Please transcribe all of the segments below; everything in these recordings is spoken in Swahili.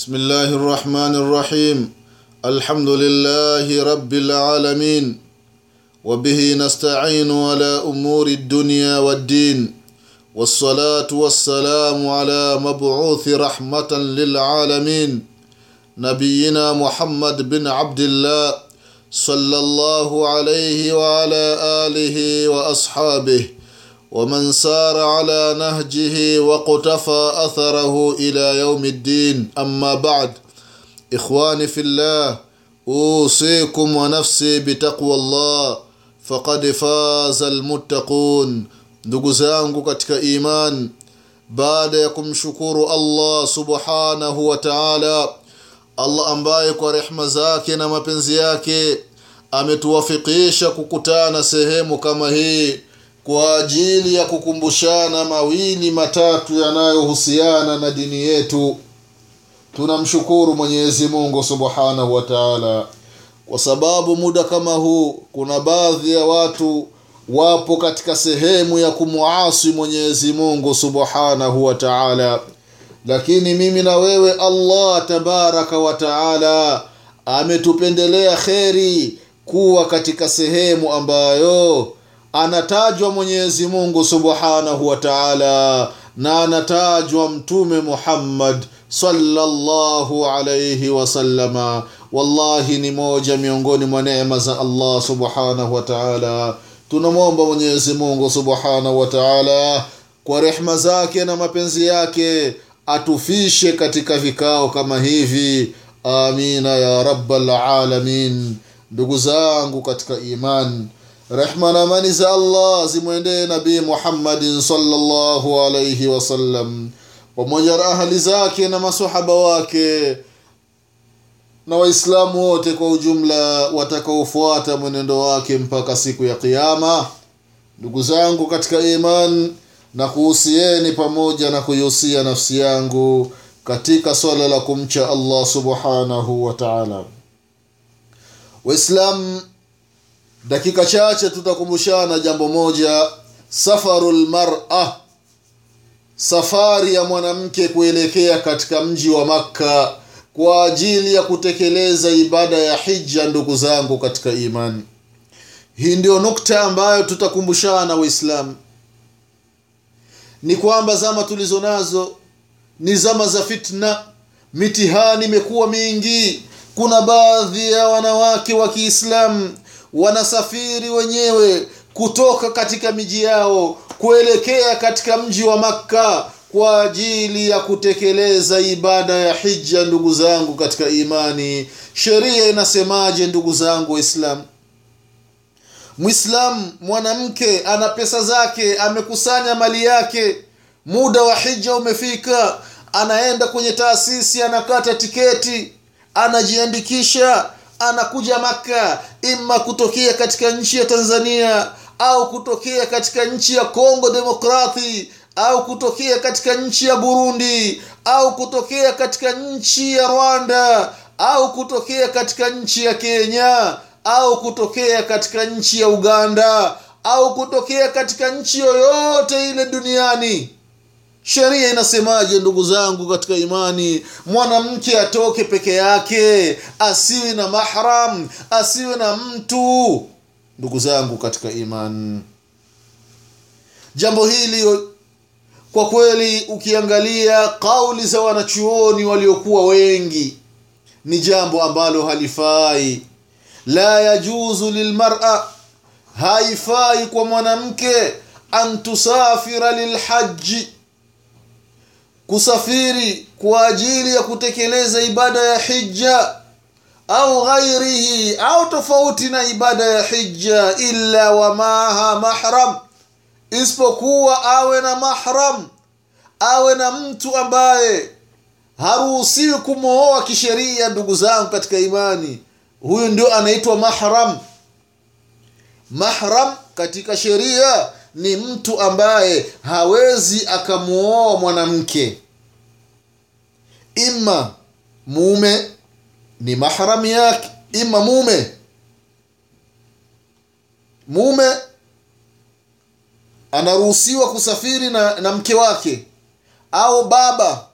بسم الله الرحمن الرحيم الحمد لله رب العالمين وبه نستعين على امور الدنيا والدين والصلاه والسلام على مبعوث رحمه للعالمين نبينا محمد بن عبد الله صلى الله عليه وعلى اله واصحابه ومن سار على نهجه وقتفى أثره إلى يوم الدين. أما بعد إخواني في الله أوصيكم ونفسي بتقوى الله فقد فاز المتقون. دغزانكو كتك إيمان. بعد يكم شكور الله سبحانه وتعالى. الله أمبايك ورحمة زاكي ما بنزياكي. امتوفقيش كوكوتانا سهيمو كما هي. Kwa ajili ya kukumbushana mawili matatu yanayohusiana na dini yetu tunamshukuru mwenyezi mungu subhanahu wa taala. Kwa sababu muda kama huu kuna baadhi ya watu wapo katika sehemu ya kumuasi mwenyezi mungu subhanahu wa taala. Lakini mimi na wewe allah tabaraka wa taala ametupendelea kheri kuwa katika sehemu ambayo anatajwa mwenyezi mungu subhanahu wa taala na anatajwa mtume muhammad sallallahu alaihi wasallama wallahi ni moja miongoni mwa neema za allah subhanahu wa taala. Tunamwomba mwenyezi mungu subhanahu wa taala kwa rehma zake na mapenzi yake atufishe katika vikao kama hivi. Amina ya rabalalamin ndugu zangu katika imani rehma na amani za allah zimwendee nabii muhammadin salllahu alaihi wasallam pamoja na ahali zake na masahaba wake na waislamu wote kwa ujumla watakaofuata mwenendo wake mpaka siku ya qiama ndugu zangu katika iman na kuhusieni pamoja na kuihusia nafsi yangu katika swala la kumcha allah subhanahu wa taala. Waislamu dakika chache tutakumbushana jambo moja. Safaru lmara safari ya mwanamke kuelekea katika mji wa makka kwa ajili ya kutekeleza ibada ya hija ndugu zangu katika imani. Hii ndio nukta ambayo tutakumbushana waislamu. Ni kwamba zama tulizo nazo ni zama za fitna. Mitihani imekuwa mingi. Kuna baadhi ya wanawake wa kiislamu wanasafiri wenyewe kutoka katika miji yao kuelekea katika mji wa makka kwa ajili ya kutekeleza ibada ya hija ndugu zangu katika imani. Sheria inasemaje ndugu zangu waislamu? Mwislamu mwanamke ana pesa zake amekusanya mali yake muda wa hija umefika anaenda kwenye taasisi anakata tiketi anajiandikisha anakuja maka ima kutokea katika nchi ya tanzania au kutokea katika nchi ya kongo demokrati au kutokea katika nchi ya burundi au kutokea katika nchi ya rwanda au kutokea katika nchi ya kenya au kutokea katika nchi ya uganda au kutokea katika nchi yoyote ile duniani sheria inasemaje ndugu zangu katika imani? Mwanamke atoke peke yake asiwe na mahram asiwe na mtu ndugu zangu katika imani jambo hili kwa kweli ukiangalia kauli za wanachuoni waliokuwa wengi ni jambo ambalo halifai. La yajuzu lilmara haifai kwa mwanamke an tusafira lilhaji kusafiri kwa ajili ya kutekeleza ibada ya hija au ghairihi au tofauti na ibada ya hija illa wamaha mahram isipokuwa awe na mahram awe na mtu ambaye haruhusiwi kumwoa kisheria ndugu zangu katika imani. Huyu ndio anaitwa mahram. Mahram katika sheria ni mtu ambaye hawezi akamuoa mwanamke. Ima mume ni mahramu yake. Ima mume. Mume anaruhusiwa kusafiri na, na mke wake au baba.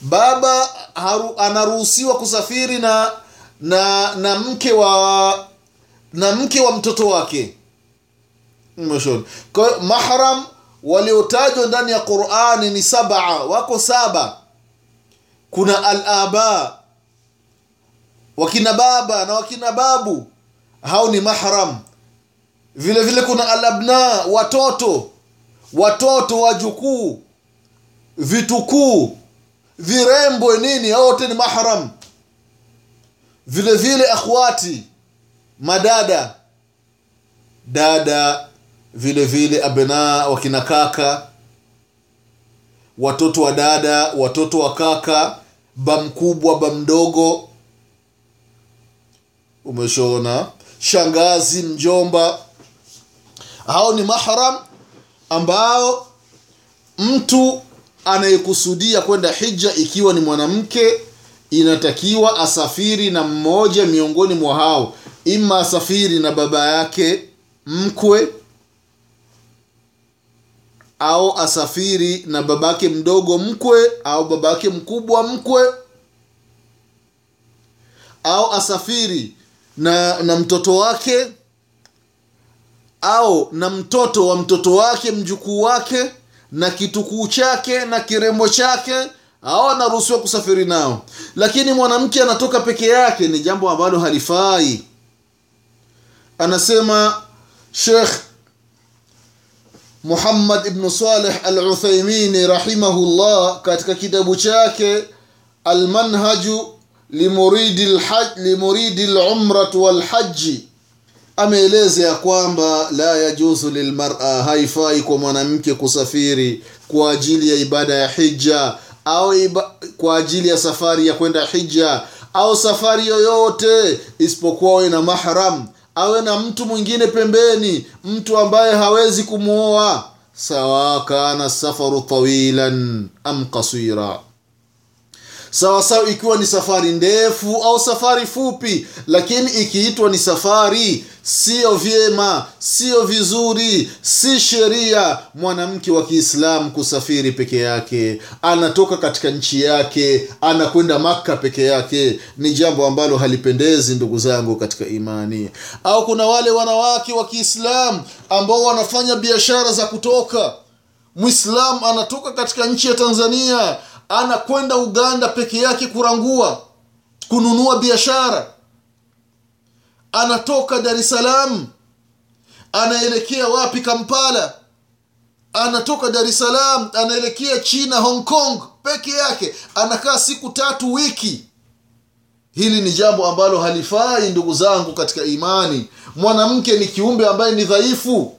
Baba haru, anaruhusiwa kusafiri na na na mke wa na mke wa mtoto wake Umeshaona? kwa mahram waliotajwa ndani ya qurani ni sabaa wako saba. Kuna alaba wakina baba na wakina babu. Hao ni mahram. Vile vile kuna alabna watoto. Watoto wajukuu vitukuu. Virembwe nini? Hao wote ni mahram. Vile vile akhwati madada. Dada vile vile abena wakina kaka watoto wa dada watoto wa kaka ba mkubwa ba shangazi mjomba. Hao ni mahram ambao mtu anayekusudia kwenda hija ikiwa ni mwanamke inatakiwa asafiri na mmoja miongoni mwa hao. Ima asafiri na baba yake mkwe au asafiri na babake mdogo mkwe au babake mkubwa mkwe au asafiri na na mtoto wake au na mtoto wa mtoto wake mjukuu wake na kitukuu chake na kirembo chake au anaruhusiwa kusafiri nao. Lakini mwanamke anatoka peke yake ni jambo ambalo halifai. Anasema shekh muhammad ibn saleh al uthaimini rahimahullah katika kitabu chake almanhaju limuridi lumratu walhaji ameeleza ya kwamba la yajuzu lilmara haifai kwa mwanamke kusafiri kwa ajili ya ibada ya hija au iba, kwa ajili ya safari ya kwenda hija au safari yoyote isipokuwa awe na mahram awe na mtu mwingine pembeni mtu ambaye hawezi kumwoa sawa kana safaru tawilan am kasira sawa sawa ikiwa ni safari ndefu au safari fupi lakini ikiitwa ni safari siyo vyema siyo vizuri si sheria. Mwanamke wa kiislamu kusafiri peke yake anatoka katika nchi yake anakwenda makka peke yake ni jambo ambalo halipendezi ndugu zangu katika imani. Au kuna wale wanawake wa kiislamu ambao wanafanya biashara za kutoka. Mwislamu anatoka katika nchi ya tanzania anakwenda uganda peke yake kurangua kununua biashara. Anatoka dar es salaam anaelekea wapi kampala? Anatoka dar es salaam anaelekea china hong kong peke yake. Anakaa siku tatu wiki. Hili ni jambo ambalo halifai ndugu zangu katika imani. Mwanamke ni kiumbe ambaye ni dhaifu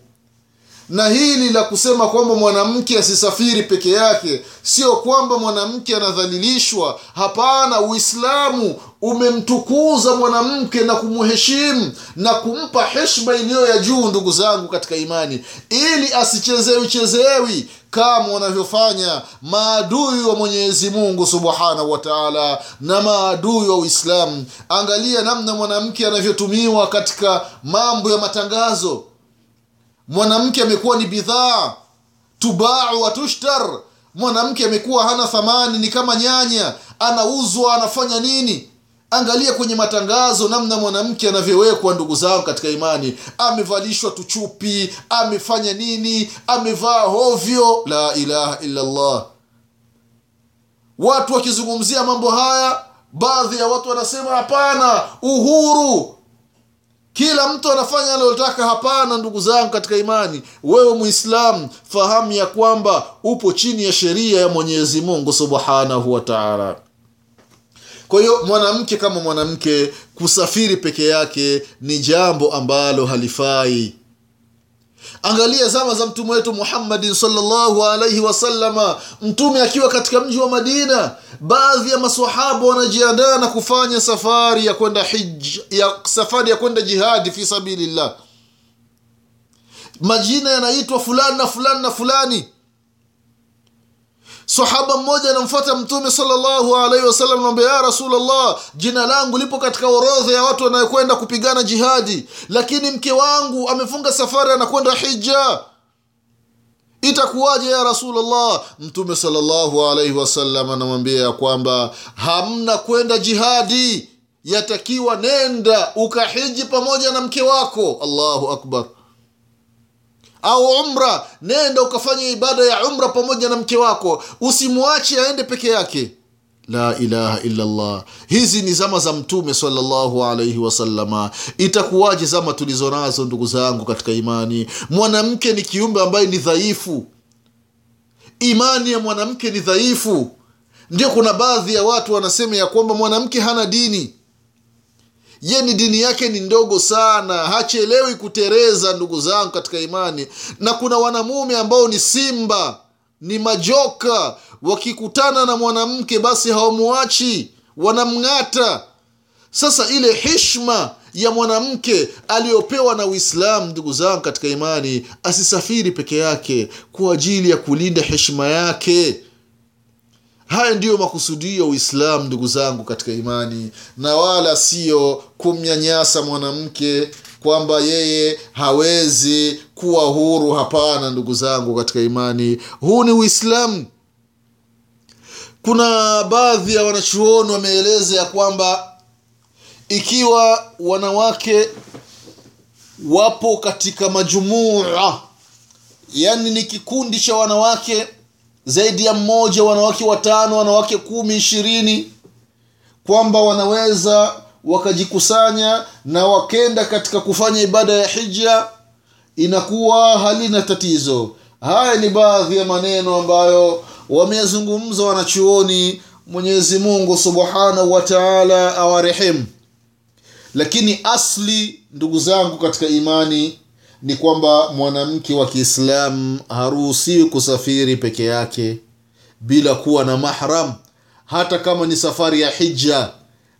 na hili la kusema kwamba mwanamke asisafiri peke yake sio kwamba mwanamke anadhalilishwa. Hapana uislamu umemtukuza mwanamke na kumheshimu na kumpa heshima iliyo ya juu ndugu zangu katika imani. Ili asichezewi chezewi kama wanavyofanya maadui wa mwenyezi mungu subhanahu wa taala na maadui wa uislamu. Angalia namna mwanamke anavyotumiwa katika mambo ya matangazo mwanamke amekuwa ni bidhaa. Tubau wa tushtar. Mwanamke amekuwa hana thamani ni kama nyanya. Anauzwa anafanya nini? Angalia kwenye matangazo namna mwanamke anavyowekwa ndugu zangu katika imani. Amevalishwa tuchupi amefanya nini? Amevaa hovyo. La ilaha illallah. Watu wakizungumzia mambo haya baadhi ya watu wanasema hapana uhuru kila mtu anafanya analotaka hapana ndugu zangu katika imani. Wewe muislamu fahamu ya kwamba upo chini ya sheria ya mwenyezi mungu subhanahu wa taala. Kwa hiyo mwanamke kama mwanamke kusafiri peke yake ni jambo ambalo halifai angalia zama za mtume wetu muhammadin salllahu alaihi wasalama mtume akiwa katika mji wa madina baadhi ya masahaba wanajiandaa na kufanya safari ya kwenda ya safari ya kwenda jihadi fi sabilillah. Majina yanaitwa fulani na fulani na fulani sahaba mmoja anamfuata mtume salllahu alaihi wasallam naambia ya rasulllah jina langu lipo katika orodha ya watu wanayokwenda kupigana jihadi lakini mke wangu amefunga safari anakwenda hija itakuwaje ya rasulllah mtume salllahu alaihi wasallam anamwambia ya kwamba hamna kwenda jihadi yatakiwa nenda ukahiji pamoja na mke wako. Allahu akbar au umra nenda ukafanya ibada ya umra pamoja na mke wako. Usimwache aende peke yake. La ilaha illallah. Hizi ni zama za mtume salllahu alaihi wasalama itakuwaje zama tulizo nazo ndugu zangu katika imani? Mwanamke ni kiumbe ambaye ni dhaifu. Imani ya mwanamke ni dhaifu. Ndio kuna baadhi ya watu wanasema ya kwamba mwanamke hana dini ye ni dini yake ni ndogo sana. Hachelewi kutereza ndugu zangu katika imani. Na kuna wanamume ambao ni simba ni majoka. Wakikutana na mwanamke basi hawamuachi wanamng'ata. Sasa ile hishma ya mwanamke aliyopewa na uislamu ndugu zangu katika imani asisafiri peke yake kwa ajili ya kulinda heshima yake haya ndiyo makusudio ya uislamu ndugu zangu katika imani. Na wala siyo kumnyanyasa mwanamke kwamba yeye hawezi kuwa huru. Hapana ndugu zangu katika imani. Huu ni uislamu. Kuna baadhi ya wanachuoni wameeleza ya kwamba ikiwa wanawake wapo katika majumua yani ni kikundi cha wanawake zaidi ya mmoja wanawake watano wanawake kumi ishirini kwamba wanaweza wakajikusanya na wakenda katika kufanya ibada ya hija inakuwa halina tatizo. Haya ni baadhi ya maneno ambayo wameyazungumza wanachuoni mwenyezi mungu subhanahu wa taala awarehemu. Lakini asli ndugu zangu katika imani ni kwamba mwanamke wa kiislamu haruhusiwi kusafiri peke yake bila kuwa na mahram. Hata kama ni safari ya hija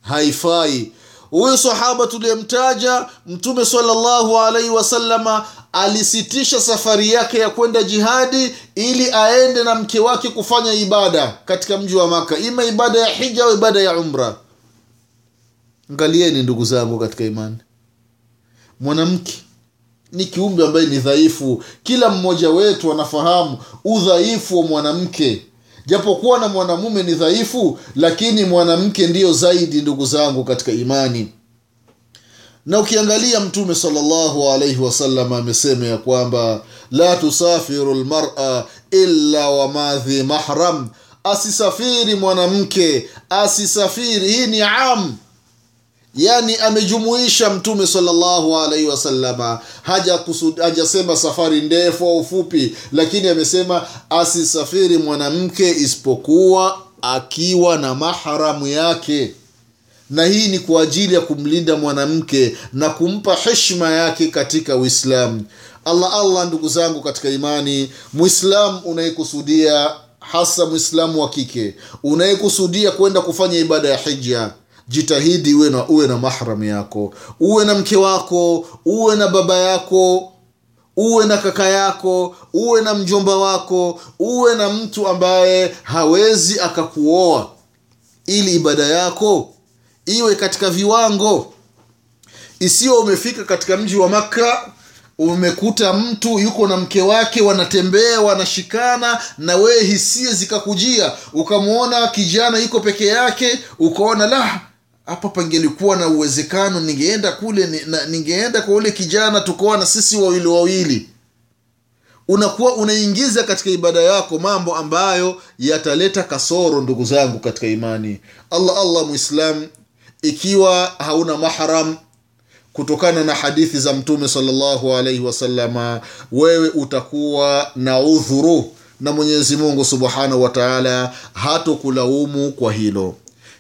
haifai. Huyu sahaba tuliyemtaja mtume salllahu alaihi wasalama alisitisha safari yake ya kwenda jihadi ili aende na mke wake kufanya ibada katika mji wa maka ima ibada ya hija au ibada ya umra? Angalieni ndugu zangu katika imani. Mwanamke ni kiumbe ambaye ni dhaifu. Kila mmoja wetu anafahamu udhaifu wa mwanamke. Japokuwa na mwanamume ni dhaifu lakini mwanamke ndiyo zaidi ndugu zangu katika imani. Na ukiangalia mtume salllahu alaihi wasallam amesema ya kwamba la tusafiru lmara illa wamadhi mahram. Asisafiri mwanamke asisafiri hii ni am yani amejumuisha mtume salllahu alaihi wasalama hajasema haja safari ndefu au fupi lakini amesema asisafiri mwanamke isipokuwa akiwa na mahramu yake. Na hii ni kwa ajili ya kumlinda mwanamke na kumpa heshima yake katika uislamu allah allah ndugu zangu katika imani mwislamu unayekusudia hasa mwislamu wa kike unayekusudia kwenda kufanya ibada ya hija jitahidi uwe na, uwe na mahram yako uwe na mke wako uwe na baba yako uwe na kaka yako uwe na mjomba wako uwe na mtu ambaye hawezi akakuoa. Ili ibada yako iwe katika viwango. Isiyo umefika katika mji wa makka umekuta mtu yuko na mke wake wanatembea wanashikana na wewe hisia zikakujia. Ukamwona kijana yuko peke yake ukaona la hapa pangelikuwa na uwezekano ningeenda kule na- ningeenda kwa ule kijana tukawa na sisi wawili wawili. Unakuwa unaingiza katika ibada yako mambo ambayo yataleta kasoro ndugu zangu katika imani. Allah allah mwislam ikiwa hauna mahram kutokana na hadithi za mtume salllahu alaihi wasalama wewe utakuwa na udhuru na mwenyezi mungu subhanahu wataala hatokulaumu kwa hilo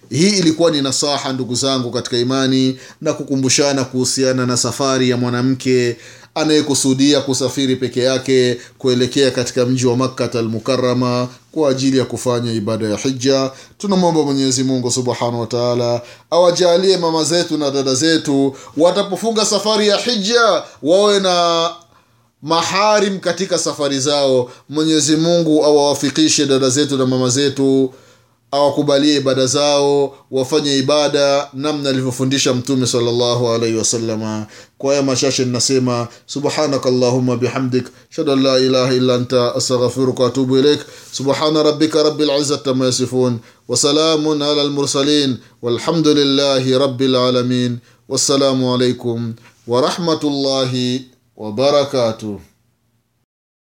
hii ilikuwa ni nasaha ndugu zangu katika imani na kukumbushana kuhusiana na safari ya mwanamke anayekusudia kusafiri peke yake kuelekea katika mji wa makkat almukarama kwa ajili ya kufanya ibada ya hija tunamwomba mwenyezi mungu subhanahu wa taala awajalie mama zetu na dada zetu watapofunga safari ya hija wawe na maharim katika safari zao. Mwenyezi mungu awawafikishe dada zetu na mama zetu awakubalie ibada zao wafanye ibada namna alivyofundisha mtume sallallahu alaihi wasallam kwa haya machache ninasema subhanakallahumma bihamdik shada la ilaha illa anta astaghfiruka wa atubu ilaik subhana rabbika rabbil izzati amma yasifun wa salamun ala al mursalin walhamdulillahi rabbil alamin wassalamu alaikum wa rahmatullahi wa barakatuh